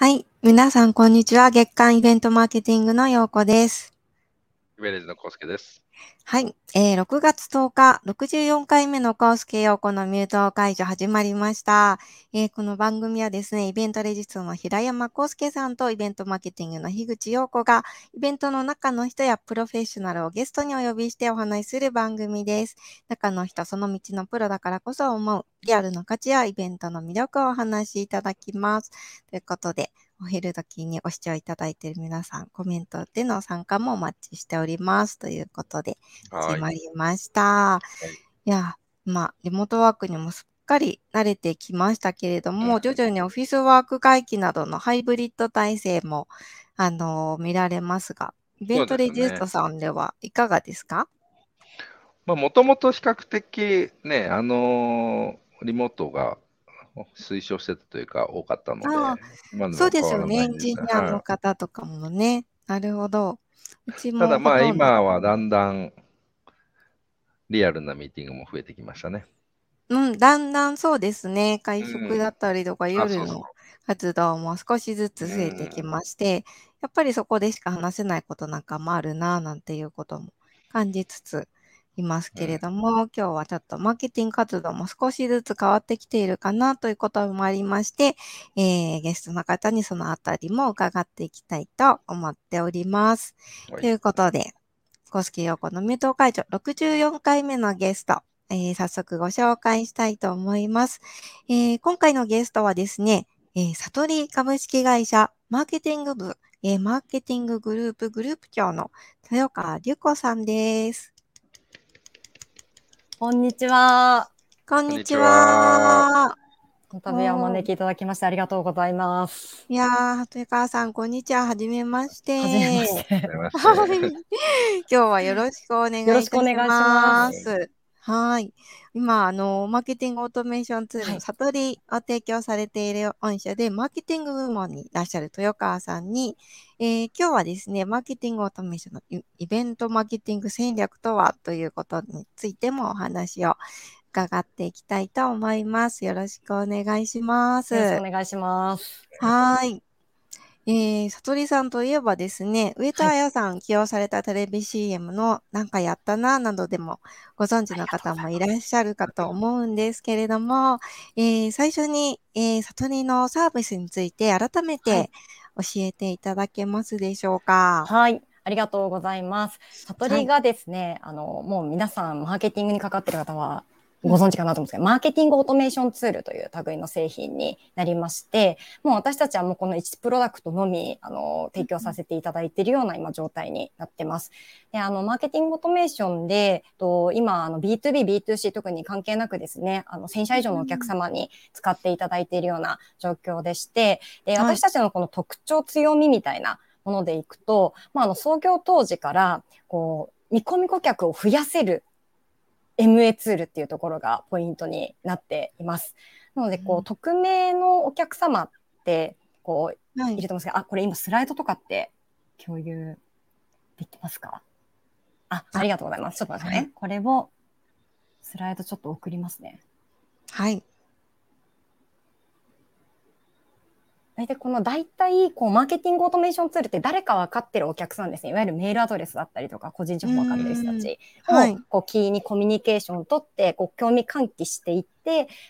はい。皆さん、こんにちは。月間イベントマーケティングのようこです。イベレージのコウスケです。はい。えー6月10日、64回目のコースケ陽子のミュート解除始まりました。えーこの番組はですね、イベントレジストの平山康介さんとイベントマーケティングの樋口陽子が、イベントの中の人やプロフェッショナルをゲストにお呼びしてお話しする番組です。中の人、その道のプロだからこそ思う、リアルの価値やイベントの魅力をお話しいただきます。ということで、お昼時にご視聴いただいている皆さん、コメントでの参加もお待ちしております。ということで、はい。始まりました。いや、まあ、リモートワークにもすっかり慣れてきましたけれども、うん徐々にオフィスワーク会議などのハイブリッド体制も、あの見られますが、イベントレジストさんではいかがですか？まあ、もともと比較的ね、あのーリモートが推奨してたというか多かったので、あ今でもそうですよね。エンジニアのは方とかもね。なるほど。うちもいただまあ今はだんだんリアルなミーティングも増えてきましたね。うん、だんだんそうですね。会食だったりとか、あ夜の活動も少しずつ増えてきまして、やっぱりそこでしか話せないことなんかもあるな、なんていうことも感じつついますけれども、今日はちょっとマーケティング活動も少しずつ変わってきているかなということもありまして、えーゲストの方にそのあたりも伺っていきたいと思っております。はいということで、公式陽子のミュート会長64回目のゲスト、えー早速ご紹介したいと思います。えー今回のゲストはですね、えー、サトリ株式会社マーケティング部、えーマーケティンググループグループ長の豊川隆子さんです。こんにちは。こんにちは。この度はお招きいただきましてありがとうございます。いやー、豊川さん、こんにちは。はじめまして。はじめまして。今日はよろしくお願いします。よろしくお願いしますはい。今、あの、マーケティングオートメーションツールのはい悟りを提供されている御社で、マーケティング部門にいらっしゃる豊川さんに、えー今日はですね、マーケティングオートメーションのイイベントマーケティング戦略とはということについてもお話を伺っていきたいと思います。よろしくお願いします。よろしくお願いします。はーい。えー、さとりさんといえばですね、上田彩さん起用されたテレビ CM のなんかやったななどでもご存知の方もいらっしゃるかと思うんですけれども、えー最初に、えー、さとりのサービスについて改めはてい教えていただけますでしょうか？はい。ありがとうございます。悟りがですね、あの、もう皆さんマーケティングにかかってる方はご存知かなと思うんですけど、マーケティングオートメーションツールという類の製品になりまして、もう私たちはもうこの1プロダクトのみ、あの、提供させていただいているような今状態になってます。で、あの、マーケティングオートメーションで、と今、あの、B2B、B2C 特に関係なくですね、あの、1000社以上のお客様に使っていただいているような状況でして、で、はい私たちのこの特徴、強みみたいなものでいくと、まあ、あの、創業当時から、こう、見込み顧客を増やせる MA ツールっていうところがポイントになっています。なので、こうんう、匿名のお客様って、こう、はい入れてますけど、あ、これ今スライドとかって共有できますか？あ、ありがとうございます。ちょっと待ってね。はいこれを、スライドちょっと送りますね。はい。大体この大体こうマーケティングオートメーションツールって誰か分かってるお客さんですね。いわゆるメールアドレスだったりとか個人情報分かってる人たちを、はいこうキーにコミュニケーションを取ってこう興味喚起していって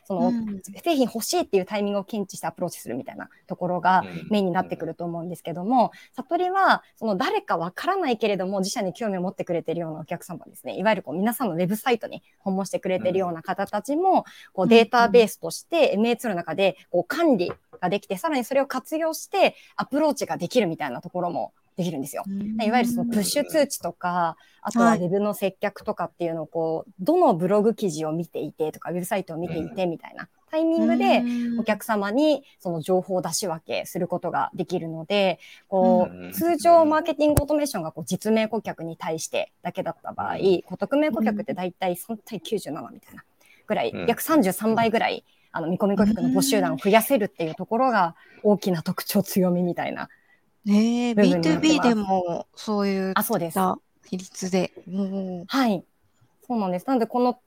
その、うん。製品欲しいっていうタイミングを検知してアプローチするみたいなところがメインになってくると思うんですけども、悟りはその誰か分からないけれども自社に興味を持ってくれてるようなお客様ですね。いわゆるこう皆さんのウェブサイトに訪問してくれてるような方たちも、こうデータベースとして MA2 の中でこう管理ができて、さらにそれを活用してアプローチができるみたいなところもできるんですよ。いわゆるそのプッシュ通知とか、あとははい。ウェブの接客とかっていうのをこう、どのブログ記事を見ていてとか、ウェブサイトを見ていてみたいなタイミングで、お客様にその情報を出し分けすることができるので、こう通常マーケティングオートメーションがこう実名顧客に対してだけだった場合、こう匿名顧客って大体3対97みたいなぐらい、うん。約33倍ぐらい、あの、見込み顧客の募集団を増やせるっていうところが大きな特徴強みみたいな。ねえ、部分になってます B2B でもそういっあ、そうです。た比率で。うんはい。そうなんです。なので、この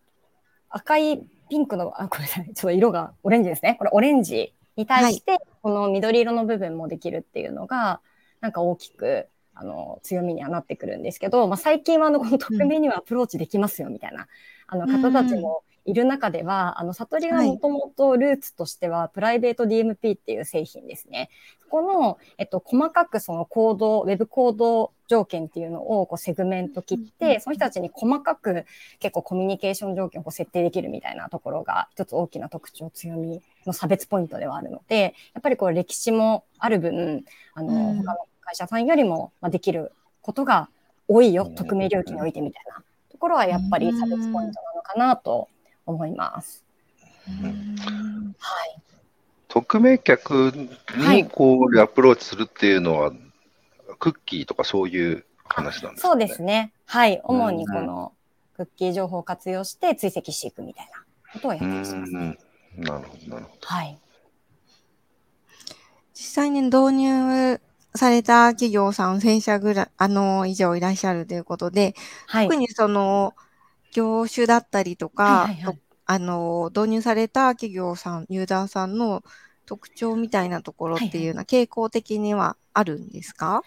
赤いピンクの、あ、これじゃない、ちょっと色がオレンジですね。これオレンジに対して、この緑色の部分もできるっていうのが、なんか大きく、あの、強みにはなってくるんですけど、まあ、最近はあの、この匿名にはアプローチできますよ、みたいな、あの、方たちもいる中では、あの、悟りがもともとルーツとしては、プライベート DMP っていう製品ですね。この、えっと、細かくそのコード、ウェブコード条件っていうのをこうセグメント切って、その人たちに細かく結構コミュニケーション条件をこう設定できるみたいなところが一つ大きな特徴、強みの差別ポイントではあるので、やっぱりこう歴史もある分、あの、うん、他の会社さんよりもできることが多いよ、匿名料金においてみたいなところはやっぱり差別ポイントなのかなと思います。はい。匿名客にこうアプローチするっていうのは、はい、クッキーとかそういう話なんですか、ね、そうですね。はい。主にこのクッキー情報を活用して追跡していくみたいなことをやってます、ね。なるほど、なるほど。はい。実際に導入された企業さん1000社ぐらい、あの、以上いらっしゃるということで、はい、特にその、業種だったりとか、はいはいはい、あの、導入された企業さん、ユーザーさんの特徴みたいなところっていうのは、傾向的にはあるんですか、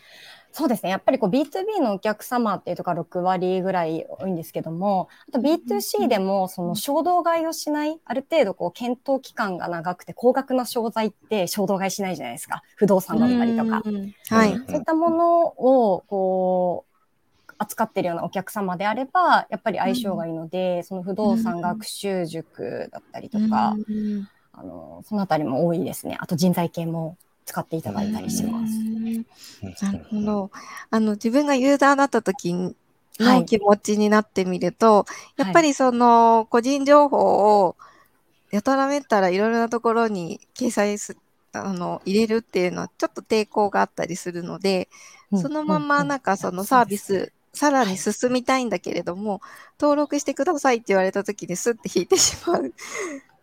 そうですね。やっぱりこう B2B のお客様っていうとか6割ぐらい多いんですけども、あと B2C でもその衝動買いをしない、ある程度こう検討期間が長くて高額な商材って衝動買いしないじゃないですか。不動産だったりとか。はい。そういったものをこう、扱ってるようなお客様であれば、やっぱり相性がいいので、その不動産学習塾だったりとか、あの、そのあたりも多いですね。あと人材系も使っていただいたりします。なるほど。あの、自分がユーザーだった時の気持ちになってみると、はい、やっぱりその個人情報をやたらめったらいろいろなところに掲載すあの入れるっていうのはちょっと抵抗があったりするので、そのままなんかそのサービス、さらに進みたいんだけれども、登録してくださいって言われた時にスッて引いてしまう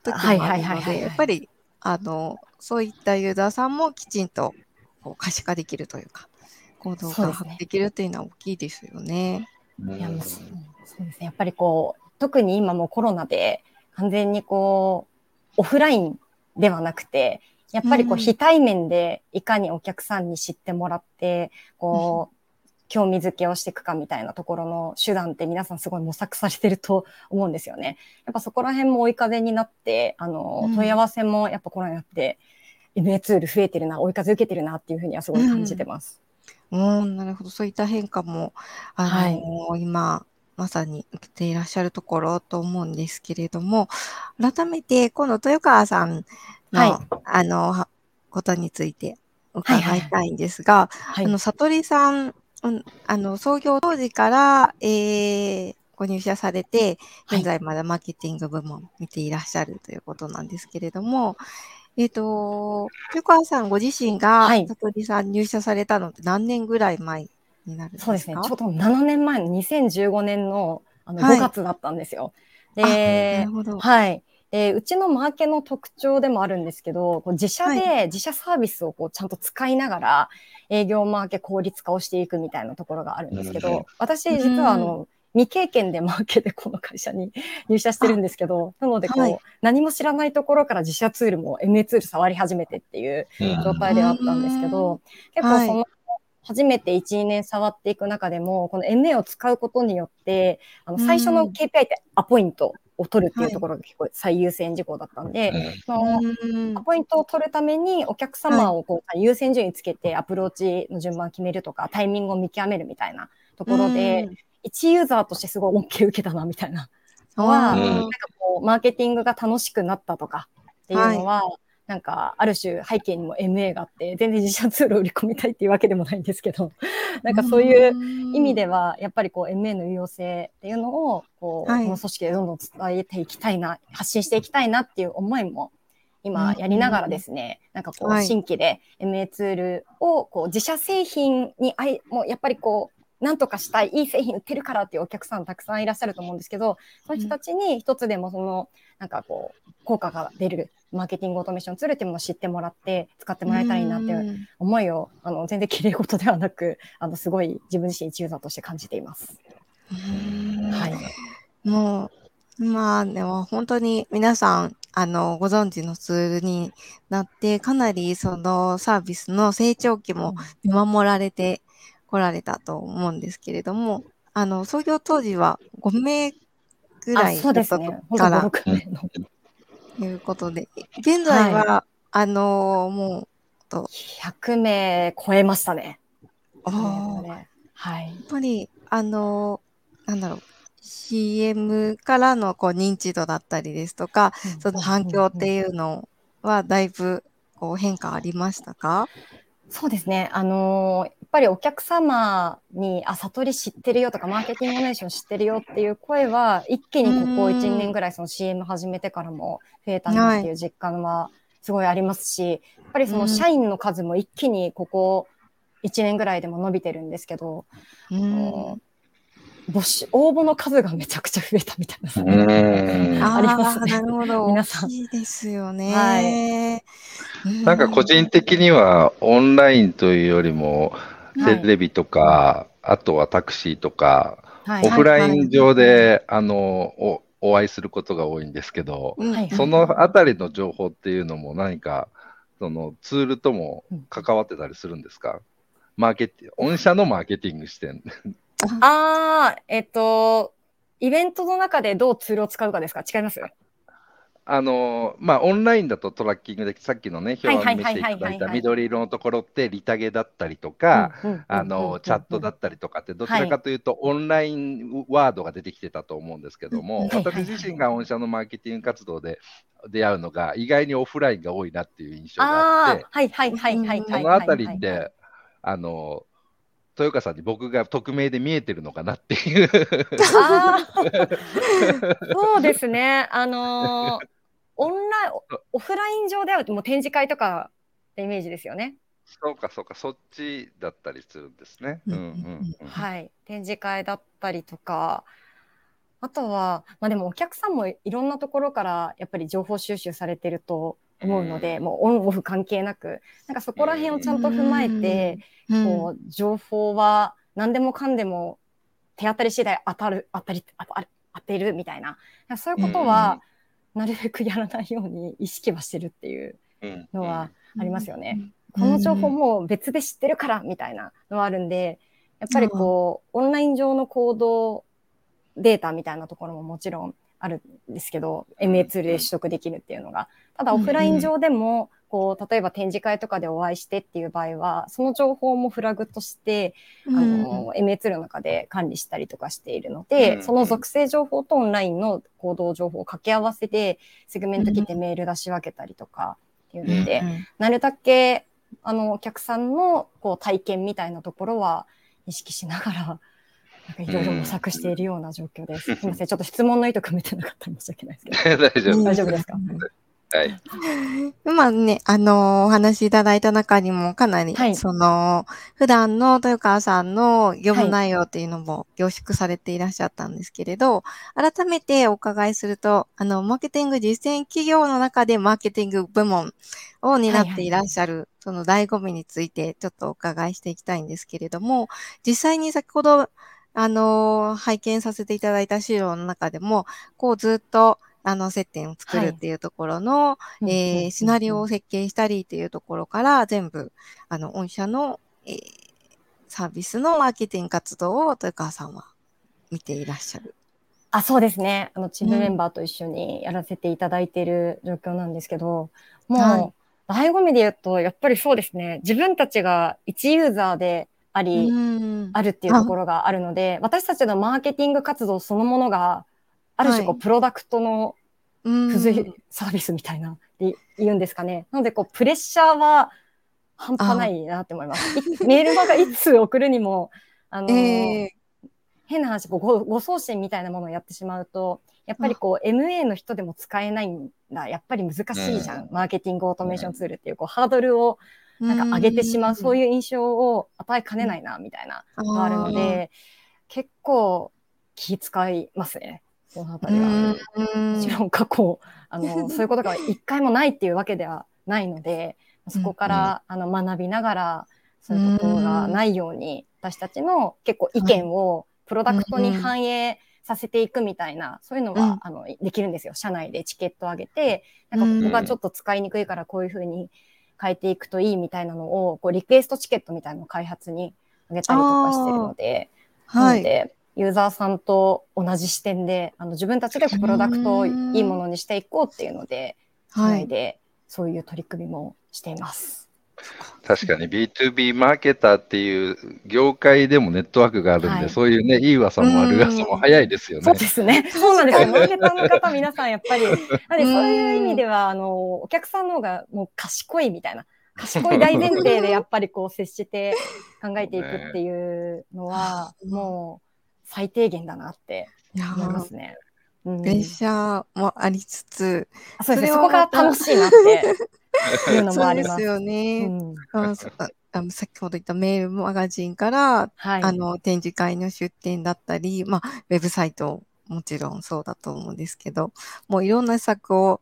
時もあるので、やっぱりあのそういったユーザーさんもきちんとこう可視化できるというか、行動ができるというのは大きいですよね。いやそうですね。やっぱりこう、特に今もコロナで完全にこう、オフラインではなくて、やっぱりこう、非対面でいかにお客さんに知ってもらって、こう、興味づけをしていくかみたいなところの手段って皆さんすごい模索されてると思うんですよね。やっぱそこら辺も追い風になって、あの、問い合わせもやっぱコロナになって、MA ツール増えてるな、追い風受けてるなっていうふうにはすごい感じてます。うん、うんなるほど。そういった変化も、あの、はい、今、まさに受けていらっしゃるところと思うんですけれども、改めて、この豊川さんの、はい、あの、ことについて伺いたいんですが、はいはい、あの、悟りさんうん、あの、創業当時から、えー、ご入社されて、現在まだマーケティング部門見ていらっしゃるということなんですけれども、えっ、ー、と、豊川さんご自身が、はい、里里さん入社されたのって何年ぐらい前になるんですか？そうですね。ちょうど7年前の2015年のあの5月だったんですよ。はい、で、なるほど。はい。えー、うちのマーケの特徴でもあるんですけど、こう自社で、自社サービスをこうちゃんと使いながら、営業マーケ効率化をしていくみたいなところがあるんですけど、私実はあの、未経験でマーケでこの会社に 入社してるんですけど、なのでこう、はい、何も知らないところから自社ツールも MA ツール触り始めてっていう状態ではあったんですけど、結構その、初めて1、2年触っていく中でも、この MA を使うことによって、あの最初の KPI ってアポイントを取るっていうところが結構最優先事項だったんで、はい、そのポイントを取るためにお客様をこう優先順位つけてアプローチの順番を決めるとか、タイミングを見極めるみたいなところで、一ユーザーとしてすごい OK 受けたなみたいなのは、なんかこう、マーケティングが楽しくなったとかっていうのは、はいなんか、ある種背景にも MA があって、全然自社ツールを売り込みたいっていうわけでもないんですけど、なんかそういう意味では、やっぱりこう MA の有用性っていうのを、こう、はい、この組織でどんどん伝えていきたいな、発信していきたいなっていう思いも、今やりながらですね、なんかこう、新規で MA ツールを、こう、自社製品にあい、もうやっぱりこう、なんとかしたい、いい製品売ってるからっていうお客さんたくさんいらっしゃると思うんですけど、そういう人たちに一つでもその、なんかこう、効果が出るマーケティングオートメーションツールっていうものを知ってもらって、使ってもらえたらいいなっていう思いを、あの、全然綺麗事ではなく、あの、すごい自分自身一ユーザーとして感じています。はい。もう、まあ、でも本当に皆さん、あの、ご存知のツールになって、かなりそのサービスの成長期も見守られてこられたと思うんですけれども、あの、創業当時は5名ぐらいだったから、ということで、現在は、はい、あのもう、と。100名超えましたね。ああ、はい。やっぱり、あのなんだろう、CM からのこう認知度だったりですとか、うん、その反響っていうのはだいぶこう変化ありましたか？そうですね。あのー、ぱりお客様に、あ、悟り知ってるよとか、マーケティングネーション知ってるよっていう声は、一気にここ1、年ぐらいその CM 始めてからも増えたなっていう実感はすごいありますし、やっぱりその社員の数も一気にここ1年ぐらいでも伸びてるんですけど、うん、募集、応募の数がめちゃくちゃ増えたみたいな。ありますね。なるほど。皆さん。いいですよね。はい。なんか個人的にはオンラインというよりも、テレビとか、はい、あとはタクシーとか、はい、オフライン上で、あのお、お会いすることが多いんですけど、そのあたりの情報っていうのも何か、そのツールとも関わってたりするんですか、マーケティ御社のマーケティング視点。ああ、えっと、イベントの中でどうツールを使うかですか？違います？あのまあ、オンラインだとトラッキングで、さっきのね、表を見せていただいた緑色のところって、リタゲだったりとか、あのチャットだったりとかって、どちらかというと、オンラインワードが出てきてたと思うんですけども、私自身が御社のマーケティング活動で出会うのが、意外にオフラインが多いなっていう印象があって、そのあたりって、あの豊川さんに僕が匿名で見えてるのかなっていう。そうですね。あのー、オンライン、オフライン上ではもう展示会とかってイメージですよね。そうかそうか、そっちだったりするんですね。うんうんうん、はい。展示会だったりとか、あとは、まあでもお客さんもいろんなところからやっぱり情報収集されてると思うので、うん、もうオンオフ関係なく、なんかそこら辺をちゃんと踏まえて、うん、こう、情報は何でもかんでも手当たり次第当たる、当たり、当た当てるみたいな。そういうことは、なるべくやらないように意識はしてるっていうのはありますよね。この情報も別で知ってるからみたいなのはあるんで、やっぱりこう、オンライン上の行動データみたいなところももちろんあるんですけど、MA ツールで取得できるっていうのが。ただオフライン上でも、こう、例えば展示会とかでお会いしてっていう場合は、その情報もフラグとして、あの、MA ツールの中で管理したりとかしているので、その属性情報とオンラインの行動情報を掛け合わせて、セグメント切ってメール出し分けたりとかっていうので、なるだけ、あの、お客さんのこう体験みたいなところは意識しながら、いろいろ模索しているような状況です。すみません、ちょっと質問の意図組めてなかったら申し訳ないですけど。大丈夫大丈夫ですか？はい。今ね、あのー、お話しいただいた中にもかなり、はい、その、普段の豊川さんの業務内容っていうのも凝縮されていらっしゃったんですけれど、はい、改めてお伺いすると、あの、マーケティング実践企業の中でマーケティング部門を担っていらっしゃる、はいはい、その醍醐味についてちょっとお伺いしていきたいんですけれども、実際に先ほどあの、拝見させていただいた資料の中でも、こうずっと、あの、接点を作るっていうところの、はい、えー、シナリオを設計したりっていうところから全部、あの、御社の、えー、サービスのマーケティング活動を豊川さんは見ていらっしゃる。あ、そうですね。あの、チームメンバーと一緒にやらせていただいている状況なんですけど、もう、はい、醍醐味で言うと、やっぱりそうですね。自分たちが一ユーザーであり、あるっていうところがあるので、私たちのマーケティング活動そのものが、ある種こう、プロダクトの付随サービスみたいなって言うんですかね。なので、こう、プレッシャーは半端ないなって思います。メールマがいつ送るにも、あの、えー、変な話、こうご、ご送信みたいなものをやってしまうと、やっぱりこう、MA の人でも使えないんだ。やっぱり難しいじゃん。マーケティングオートメーションツールっていう、こう、ハードルをなんか上げてしまう、そういう印象を与えかねないな、みたいなのがあるので、結構気遣いますね。この辺りは。もちろん過去、あの、そういうことが一回もないっていうわけではないので、そこから、あの学びながら、そういうことがないように、私たちの結構意見をプロダクトに反映させていくみたいな、そういうのは、うん、あのできるんですよ。社内でチケットを上げて、なんかここがちょっと使いにくいからこういうふうに変えていくといいみたいなのを、こうリクエストチケットみたいなのを開発に上げたりとかしてるので、はい。で、ユーザーさんと同じ視点で、あの自分たちでプロダクトをいいものにしていこうっていうので、社内でそういう取り組みもしています。確かに。B2B マーケターっていう業界でもネットワークがあるんで、はい、そういうね、いい噂も悪噂も早いですよね。そうですね。そうなんですよ。マーケターの方、皆さんやっぱり、そういう意味では、あの、お客さんの方がもう賢いみたいな、賢い大前提でやっぱりこう接して考えていくっていうのは、もう最低限だなって思いますね。プレッシャーもありつつ、そね、そこが楽しいなって いうのもあります。そうですよね。うん、ああ先ほど言ったメールマガジンから、はい、あの展示会の出展だったり、まあ、ウェブサイトもちろんそうだと思うんですけど、もういろんな作を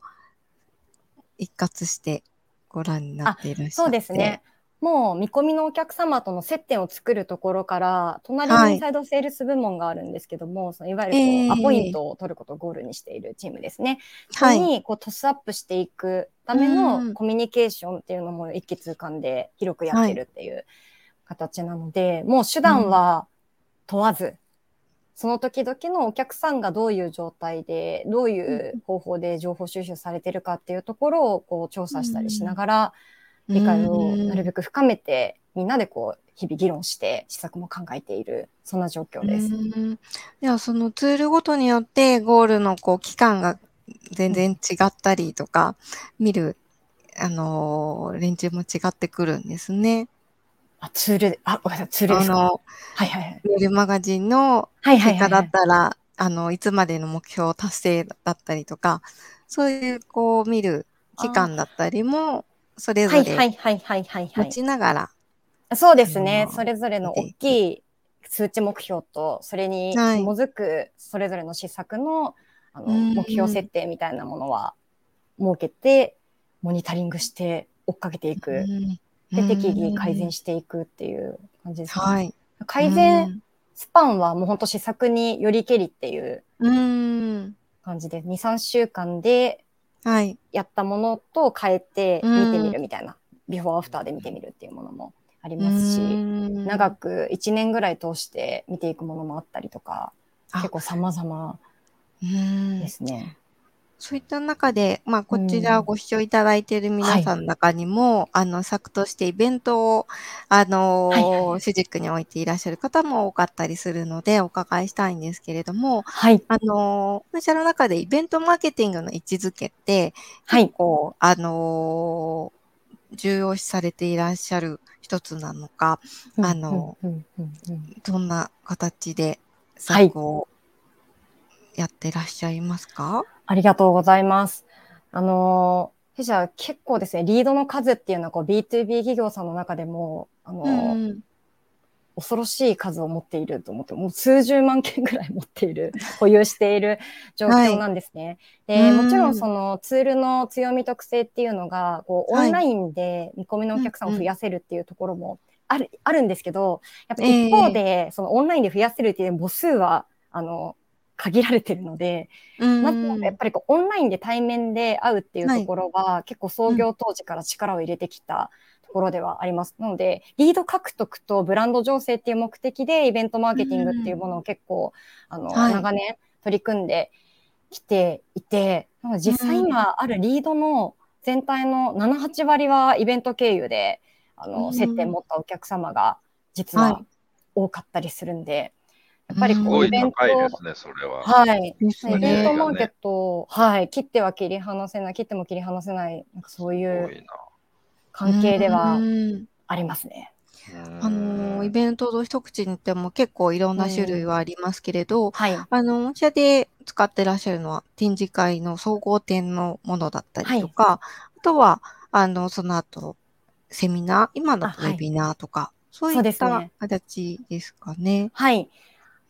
一括してご覧になっていらっしゃって。そうですね。もう見込みのお客様との接点を作るところから、隣にインサイドセールス部門があるんですけども、はい、そのいわゆるこう、アポイントを取ることをゴールにしているチームですね。はい、そこにこうトスアップしていくためのコミュニケーションっていうのも一気通貫で広くやってるっていう形なので、はい、もう手段は問わず、うん、その時々のお客さんがどういう状態で、どういう方法で情報収集されてるかっていうところをこう調査したりしながら、うん理解をなるべく深めて、みんなでこう、日々議論して施策も考えている、そんな状況です。では、そのツールごとによってゴールのこう期間が全然違ったりとか、見る、あのー、連中も違ってくるんですね。あ、ツール、あ、ごめんなさい、ツールですか？あの、はいはいはい。メールマガジンの結果だったら、あの、いつまでの目標達成だったりとか、そういうこう見る期間だったりもそれぞれ持ちながら。そうですね。それぞれの大きい数値目標と、それに紐づくそれぞれの施策の,、あの目標設定みたいなものは設けて、モニタリングして追っかけていく。で、適宜改善していくっていう感じですね。はい、改善スパンはもう本当施策によりけりっていう感じで、2、3週間ではい、やったものと変えて見てみるみたいな、ビフォーアフターで見てみるっていうものもありますし、長く1年ぐらい通して見ていくものもあったりとか、結構様々ですね。そういった中で、まあ、こちらご視聴いただいている皆さんの中にも、はい、あの、作としてイベントを、あの、はいはい、主軸に置いていらっしゃる方も多かったりするので、お伺いしたいんですけれども、はい。あの、会社の中でイベントマーケティングの位置づけって、はい、あの、重要視されていらっしゃる一つなのか、あの、どんな形で作をやってらっしゃいますか、ありがとうございます。あの、弊社結構ですね、リードの数っていうのはこう B2B 企業さんの中でも、あの、うん、恐ろしい数を持っていると思って、もう数十万件ぐらい持っている、保有している状況なんですね。はい、で、もちろんそのツールの強み特性っていうのが、こうオンラインで見込みのお客さんを増やせるっていうところもある、あるんですけど、やっぱ一方で、そのオンラインで増やせるっていう母数は、あの、限られてるので、まずやっぱりこうオンラインで対面で会うっていうところは、はい、結構創業当時から力を入れてきたところではあります。なので、リード獲得とブランド醸成っていう目的でイベントマーケティングっていうものを結構、あの、はい、長年取り組んできていて、実際今あるリードの全体の7、8割はイベント経由で、あの、接点持ったお客様が実は多かったりするんで、やっぱりこう、イベント。ですね、それは。はい。イベントマーケット、はい。切っては切り離せない、切っても切り離せない、なんかそういう関係ではありますね。あの、イベントの一口に言っても結構いろんな種類はありますけれど、はい。あの、御社で使ってらっしゃるのは展示会の総合展のものだったりとか、はい、あとは、あの、その後、セミナー、今のウェビナーとか、そういった形ですかね。はい。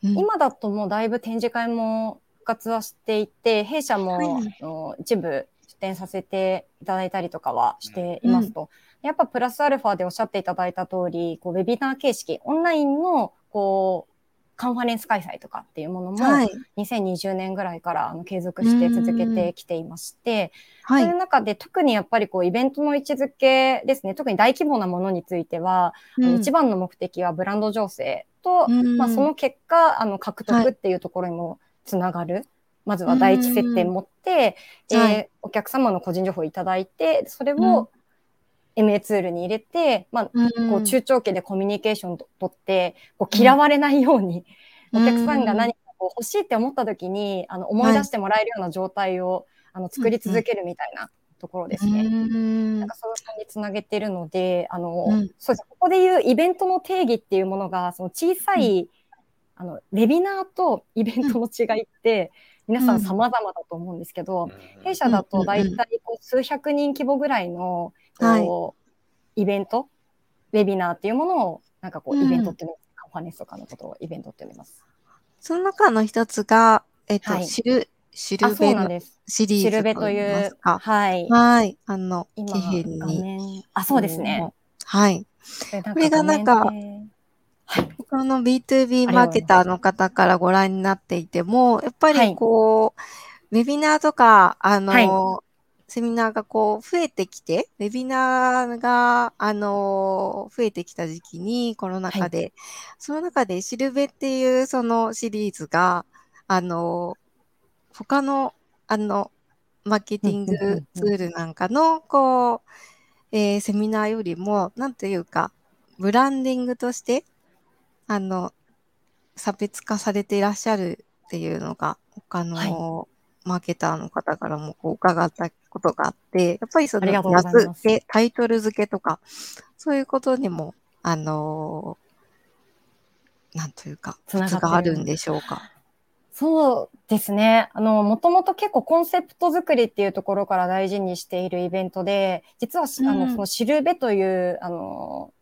うん、今だともうだいぶ展示会も復活はしていて、弊社も、はい、の一部出展させていただいたりとかはしていますと。うん、やっぱプラスアルファでおっしゃっていただいた通り、こうウェビナー形式、オンラインのこうカンファレンス開催とかっていうものも、はい、2020年ぐらいからあの継続して続けてきていまして、はい、そういう中で特にやっぱりこうイベントの位置づけですね、特に大規模なものについては、うん、一番の目的はブランド醸成と、まあ、その結果、あの獲得っていうところにもつながる。はいまずは第一接点持って、えーはい、お客様の個人情報をいただいて、それを MA ツールに入れて、まあ、こう中長期でコミュニケーションとって、こう嫌われないように、お客さんが何かこう欲しいって思った時に、あの思い出してもらえるような状態を、あの作り続けるみたいなところですね。なんかそういう感じにつなげてるので、あの、そうですここでいうイベントの定義っていうものが、その小さい、あの、ウェビナーとイベントの違いって、皆さん様々だと思うんですけど、弊社だと大体数百人規模ぐらいのこう、イベント、ウェビナーっていうものを、なんかこう、イベントっていうの、カンファレンスとかのことをイベントって呼びます。その中の一つが、えっと、はい、知る、知るべのシリーズ知るべという、はい。はい。あの、今、画面、あ、そうですね。はい。これがなんか、他の B2B マーケターの方からご覧になっていても、やっぱりこう、はい、ウェビナーとか、あの、はいセミナーがこう増えてきて、ウェビナーが、あの増えてきた時期に、コロナ禍で、はい、その中でシルベっていうそのシリーズが、あの他の、あの、マーケティングツールなんかの、こう、えー、セミナーよりも、なんというか、ブランディングとして、あの、差別化されていらっしゃるっていうのが、他の、はい。マーケターの方からもこう伺ったことがあって、やっぱりその安付け、タイトル付けとか、そういうことにも、あのー、なんというか、コツがあるんでしょうか？そうですね。あの、もともと結構コンセプト作りっていうところから大事にしているイベントで、実は、うん、あの、そのシルベという、あの、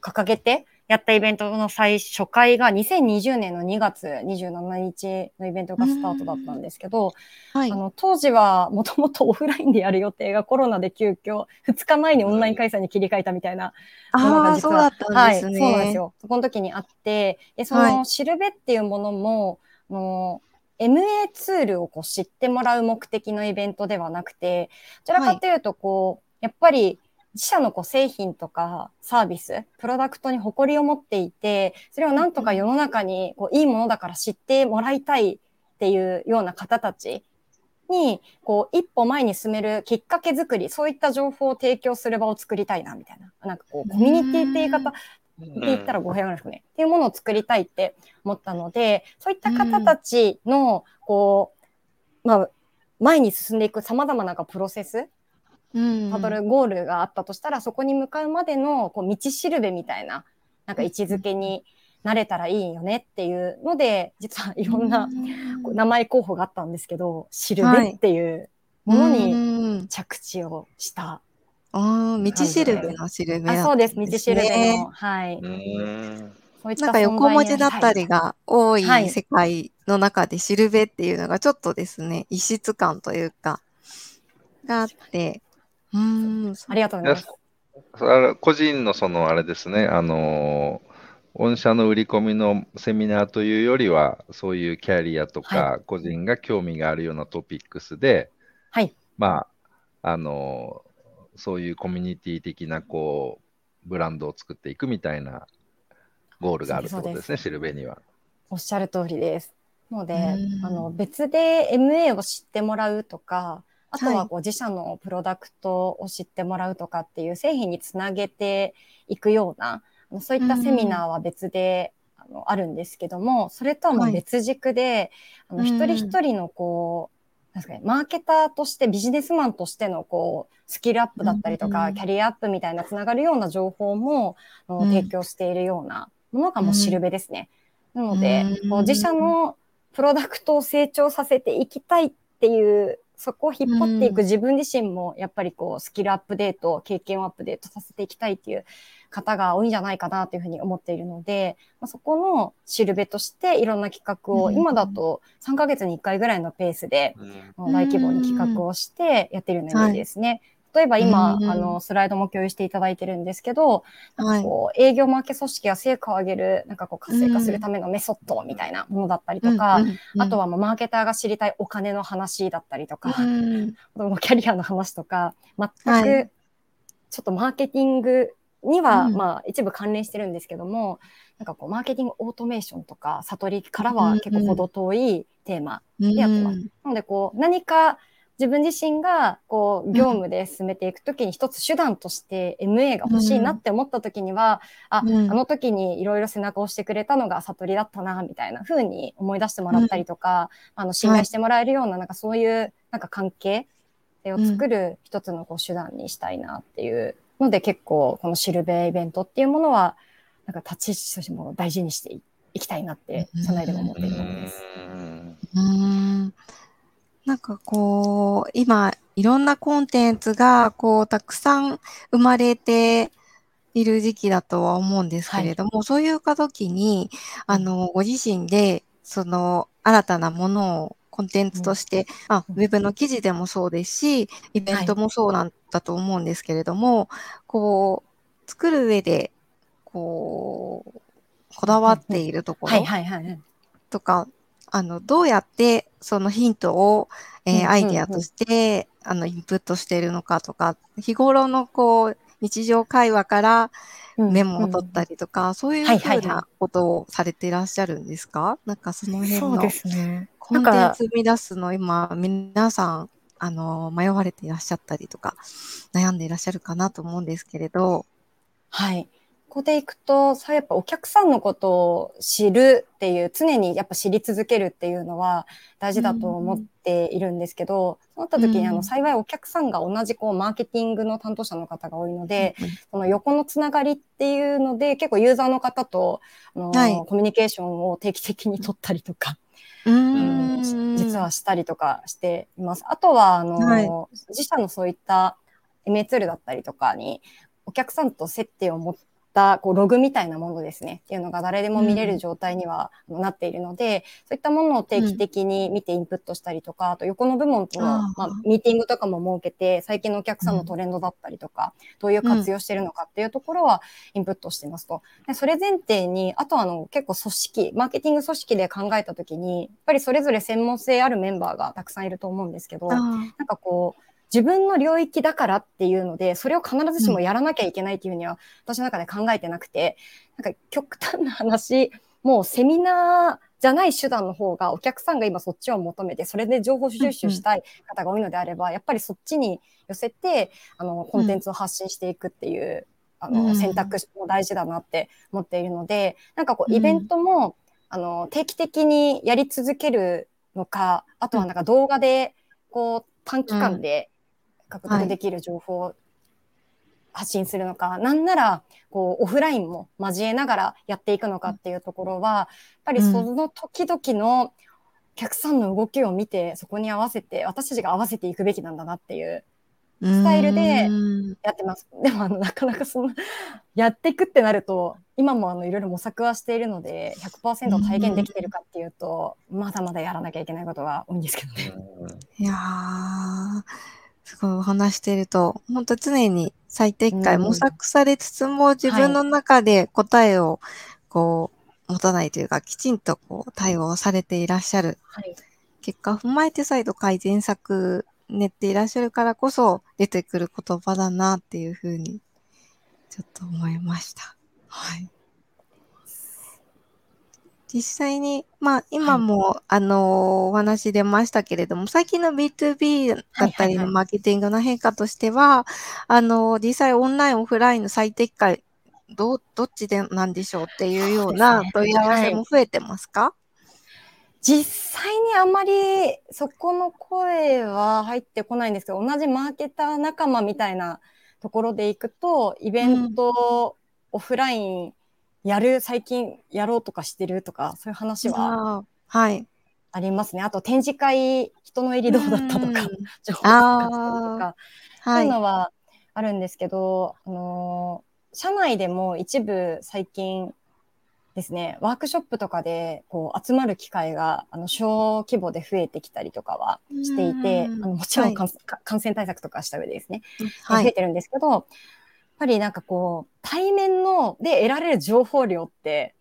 掲げて、やったイベントの最初回が2020年の2月27日のイベントがスタートだったんですけど、はい、あの当時はもともとオフラインでやる予定がコロナで急遽2日前にオンライン開催に切り替えたみたいなものが実は、はい、そうなんですよ。そこの時にあって、でそのシルベっていうものも、はい、の MA ツールをこう知ってもらう目的のイベントではなくて、どちらかというとこう、やっぱり自社のこう製品とかサービス、プロダクトに誇りを持っていて、それをなんとか世の中にこういいものだから知ってもらいたいっていうような方たちに、こう、一歩前に進めるきっかけ作り、そういった情報を提供する場を作りたいな、みたいな。なんかこう、コミュニティって言い方、って言ったら語弊があるね。っていうものを作りたいって思ったので、そういった方たちの、こう、まあ、前に進んでいく様々なプロセスたどるゴールがあったとしたら、そこに向かうまでのこう道しるべみたいな、なんか位置づけになれたらいいよねっていうので、実はいろんな名前候補があったんですけど、しるべっていうものに着地をした。ああ、道しるべのしるべ、ね、あ、そうです、道しるべの。はい。そういなんか横文字だったりが多い世界の中でしるべっていうのがちょっとですね、異質感というか、があって、うん、ありがとうございます。個人のそのあれですね、あの御社の売り込みのセミナーというよりは、そういうキャリアとか、個人が興味があるようなトピックスで、はい、まあ、あのそういうコミュニティ的なこうブランドを作っていくみたいなゴールがあるということですね、シルベには。おっしゃる通りです。ので、あの別で MA を知ってもらうとか、あとはこう自社のプロダクトを知ってもらうとかっていう製品につなげていくような、そういったセミナーは別で、あのあるんですけども、それとはもう別軸で、あの一人一人のこう、確かにマーケターとしてビジネスマンとしてのこうスキルアップだったりとか、キャリアアップみたいなつながるような情報も、提供しているようなものがもうしるべですね。なので、こう自社のプロダクトを成長させていきたいっていうそこを引っ張っていく自分自身も、やっぱりこう、スキルアップデート、経験をアップデートさせていきたいっていう方が多いんじゃないかなというふうに思っているので、まあ、そこのシルベとしていろんな企画を、今だと3ヶ月に1回ぐらいのペースで、大規模に企画をしてやってるようなイメージですね。例えば今、あの、スライドも共有していただいてるんですけど、なんかこう、営業マーケ組織が成果を上げる、なんかこう、活性化するためのメソッドみたいなものだったりとか、あとはもうマーケターが知りたいお金の話だったりとか、うん、キャリアの話とか、全く、ちょっとマーケティングには、まあ、一部関連してるんですけども、なんかこう、マーケティングオートメーションとか、悟りからは結構程遠いテーマでやってます。なので、こう、何か、自分自身がこう業務で進めていくときに一つ手段として MA が欲しいなって思ったときには、うん、あ、あの時にいろいろ背中を押してくれたのが悟りだったな、みたいな風に思い出してもらったりとか、うん、あの、信頼してもらえるような、なんかそういうなんか関係を作る一つのこう手段にしたいなっていうので、結構このシルベイベントっていうものは、なんか立ち位置としても大事にしていきたいなって、社内でも思っているものです。うんなんかこう、今、いろんなコンテンツが、こう、たくさん生まれている時期だとは思うんですけれども、はい、そういう時に、あの、ご自身で、その、新たなものをコンテンツとして、うん、あ、ウェブの記事でもそうですし、イベントもそうなんだと思うんですけれども、はい、こう、作る上で、こう、こだわっているところとか、あの、どうやってそのヒントを、えー、アイディアとして、あの、インプットしているのかとか、日頃のこう、日常会話からメモを取ったりとか、うんうん、そういうふうなことをされていらっしゃるんですか、なんかその辺の、ね、コンテンツ生み出すの今、皆さん、あの、迷われていらっしゃったりとか、悩んでいらっしゃるかなと思うんですけれど。はい。ここでいくと、さ、やっぱお客さんのことを知るっていう、常にやっぱ知り続けるっていうのは大事だと思っているんですけど、そうなった時に、あの、幸いお客さんが同じこう、マーケティングの担当者の方が多いので、その横のつながりっていうので、結構ユーザーの方と、あの、はい、コミュニケーションを定期的に取ったりとか、うん、実はしたりとかしています。あとは、あの、はい、自社のそういった MA ツールだったりとかに、お客さんと接点を持ったこうログみたいなものですね。っていうのが誰でも見れる状態にはなっているので、そういったものを定期的に見てインプットしたりとか、あと横の部門との、まあ、ミーティングとかも設けて最近のお客さんのトレンドだったりとか、どういう活用してるのかっていうところはインプットしてますと。でそれ前提にあとあの結構組織マーケティング組織で考えた時にやっぱりそれぞれ専門性あるメンバーがたくさんいると思うんですけど、なんかこう自分の領域だからっていうので、それを必ずしもやらなきゃいけないっていうには、私の中で考えてなくて、なんか極端な話、もうセミナーじゃない手段の方がお客さんが今そっちを求めて、それで情報収集したい方が多いのであれば、やっぱりそっちに寄せて、あの、コンテンツを発信していくっていう、あの、選択肢も大事だなって思っているので、なんかこう、イベントも、あの、定期的にやり続けるのか、あとはなんか動画で、こう、短期間で獲得できる情報を発信するのか、はい、なんならこうオフラインも交えながらやっていくのかっていうところは、やっぱりその時々のお客さんの動きを見て、そこに合わせて、私たちが合わせていくべきなんだなっていうスタイルでやってます。でもあのなかなかその やっていくってなると今もあのいろいろ模索はしているので100%体現できてるかっていうとまだまだやらなきゃいけないことが多いんですけどね。いやーすごいお話してると、本当常に最適解模索されつつも、自分の中で答えをこう、持たないというか、きちんとこう対応されていらっしゃる。はい、結果踏まえて再度改善策練っていらっしゃるからこそ出てくる言葉だなっていうふうにちょっと思いました。はい。実際に、まあ、今も、はい、あの、お話出ましたけれども、最近の B2B だったりのマーケティングの変化としては、あの、実際オンライン、オフラインの最適解、ど、どっちでなんでしょうっていうような問い合わせも増えてますか、はい実際にあまりそこの声は入ってこないんですけど、同じマーケター仲間みたいなところでいくと、イベント、うん、オフラインやる、最近やろうとかしてるとか、そういう話は、はい。ありますね。あと展示会、人の入りどうだったとか、情報とか、そういうのはあるんですけど、あのー、社内でも一部最近、ですね、ワークショップとかでこう集まる機会があの小規模で増えてきたりとかはしていて、あのもちろん、はい、感染対策とかした上でですね、はい、増えてるんですけど、ぱりなんかこう、対面ので得られる情報量って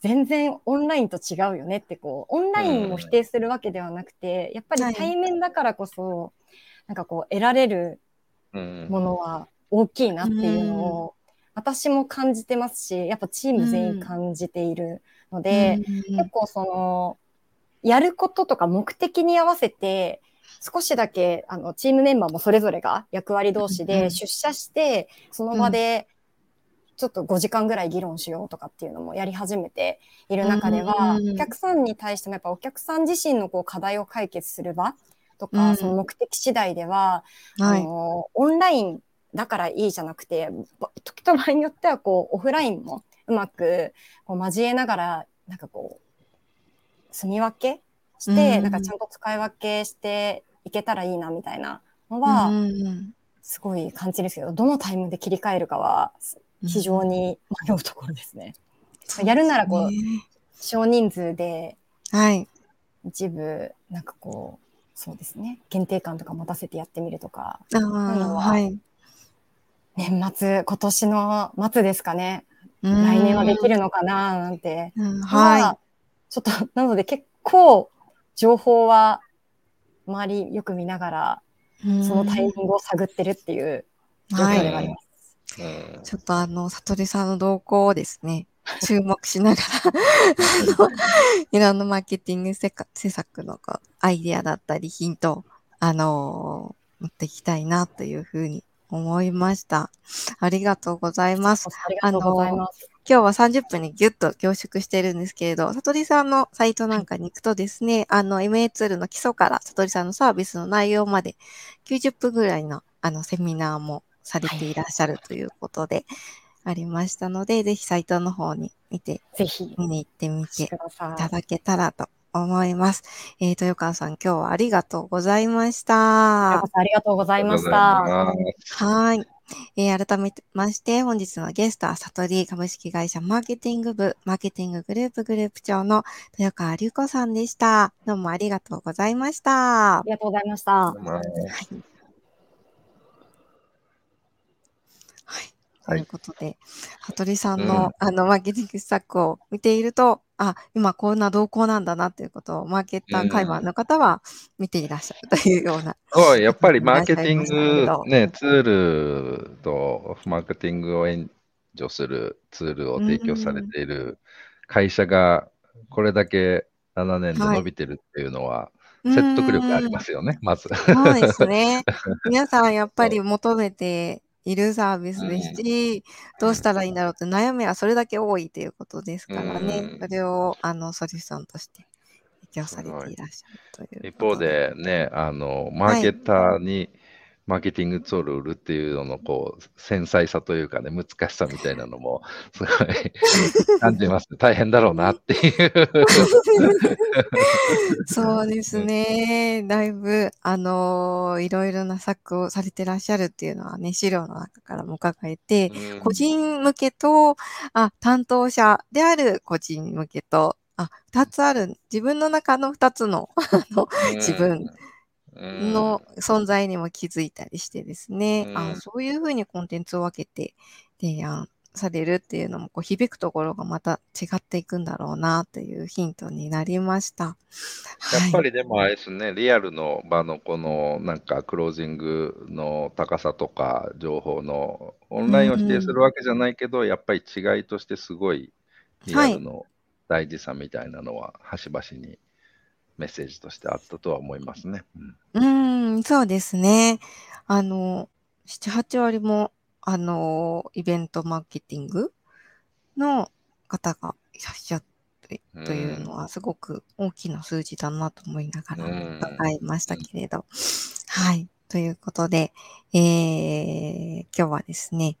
全然オンラインと違うよねってこう、オンラインを否定するわけではなくて、やっぱり対面だからこそ、なんかこう、得られるものは大きいなっていうのを、私も感じてますし、やっぱチーム全員感じているので、うん、結構その、やることとか目的に合わせて、少しだけあのチームメンバーもそれぞれが役割同士で出社して、その場でちょっと5時間ぐらい議論しようとかっていうのもやり始めている中では、お客さんに対してもやっぱお客さん自身のこう課題を解決する場とか、その目的次第では、あのオンラインだからいいじゃなくて、時と場合によってはこうオフラインもうまくこう交えながら、なんかこう、住み分けして、うん、なんかちゃんと使い分けしていけたらいいなみたいなのは、すごい感じですけど、どのタイムで切り替えるかは非常に迷うところですね。うん、やるならこう、少人数で、はい。一部、なんかこう、そうですね、限定感とか持たせてやってみるとか、あはい、年末、今年の末ですかね。来年はできるのかななんて。はい。ちょっと、なので結構、情報は周りよく見ながら、そのタイミングを探ってるっていう状況ではあります。はい、ちょっとあの、さとりさんの動向をですね、注目しながらいろんなマーケティング施策のアイデアだったりヒントを、あのー、持っていきたいなというふうに思いました。ありがとうございます。あの、今日は30分にギュッと凝縮してるんですけれど、さとりさんのサイトなんかに行くとですね、あの、MA ツールの基礎からさとりさんのサービスの内容まで90分ぐらいのあのセミナーもされていらっしゃるということで、ありましたので、ぜひサイトの方に見て、ぜひ見に行ってみていただけたらと思います。えー、豊川さん、今日はありがとうございました。ありがとうございました。はい。えー、改めまして、本日のゲストは、サトリ株式会社マーケティング部、マーケティンググループグループ長の豊川隆子さんでした。どうもありがとうございました。ありがとうございました。はいということで、羽鳥さんの、うん、あの、マーケティング施策を見ていると、あ、今こんな動向なんだなということを、マーケッター会話の方は見ていらっしゃるというような。やっぱり マーケティング、ね、ツールとマーケティングを援助するツールを提供されている会社が、これだけ7年で伸びてるっていうのは、説得力ありますよね、まず。そうですね。皆さんやっぱり求めているサービスですし、どうしたらいいんだろうって悩みはそれだけ多いということですからね、それをあのソリューションとして提供されていらっしゃるという。一方でね、あのマーケッターにマーケティングツール売るっていうののこう繊細さというかね、難しさみたいなのも すごい感じます、大変だろうなっていう。そうですね。だいぶ、あのー、いろいろな策をされてらっしゃるっていうのはね、資料の中からも伺えて、個人向けと、あ、担当者である個人向けと、あ、二つある、自分の中の二つの、あの、自分の存在にも気づいたりしてですね、うん、あそういうふうにコンテンツを分けて提案されるっていうのもこう響くところがまた違っていくんだろうなというヒントになりました。やっぱりでもあれですね、はい、リアルの場のこのなんかクロージングの高さとか情報のオンラインを否定するわけじゃないけど、うん、やっぱり違いとしてすごいリアルの大事さみたいなのは端々にメッセージとしてあったとは思いますね。うん、うんそうですね。あの、7、8割も、あの、イベントマーケティングの方がいらっしゃってというのは、すごく大きな数字だなと思いながら伺いましたけれど。はい。ということで、えー、今日はですね、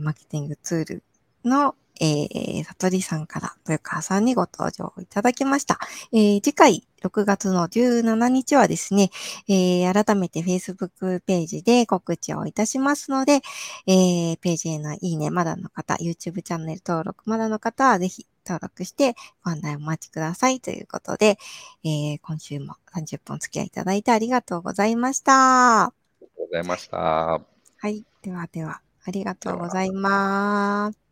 マーケティングツールのえー、さとりさんから豊川さんにご登場いただきました。えー、次回、6月の17日はですね、えー、改めて Facebook ページで告知をいたしますので、えー、ページへのいいね、まだの方、YouTube チャンネル登録まだの方はぜひ登録してご案内お待ちくださいということで、えー、今週も30分お付き合いいただいてありがとうございました。ありがとうございました。はい。ではでは、ありがとうございます。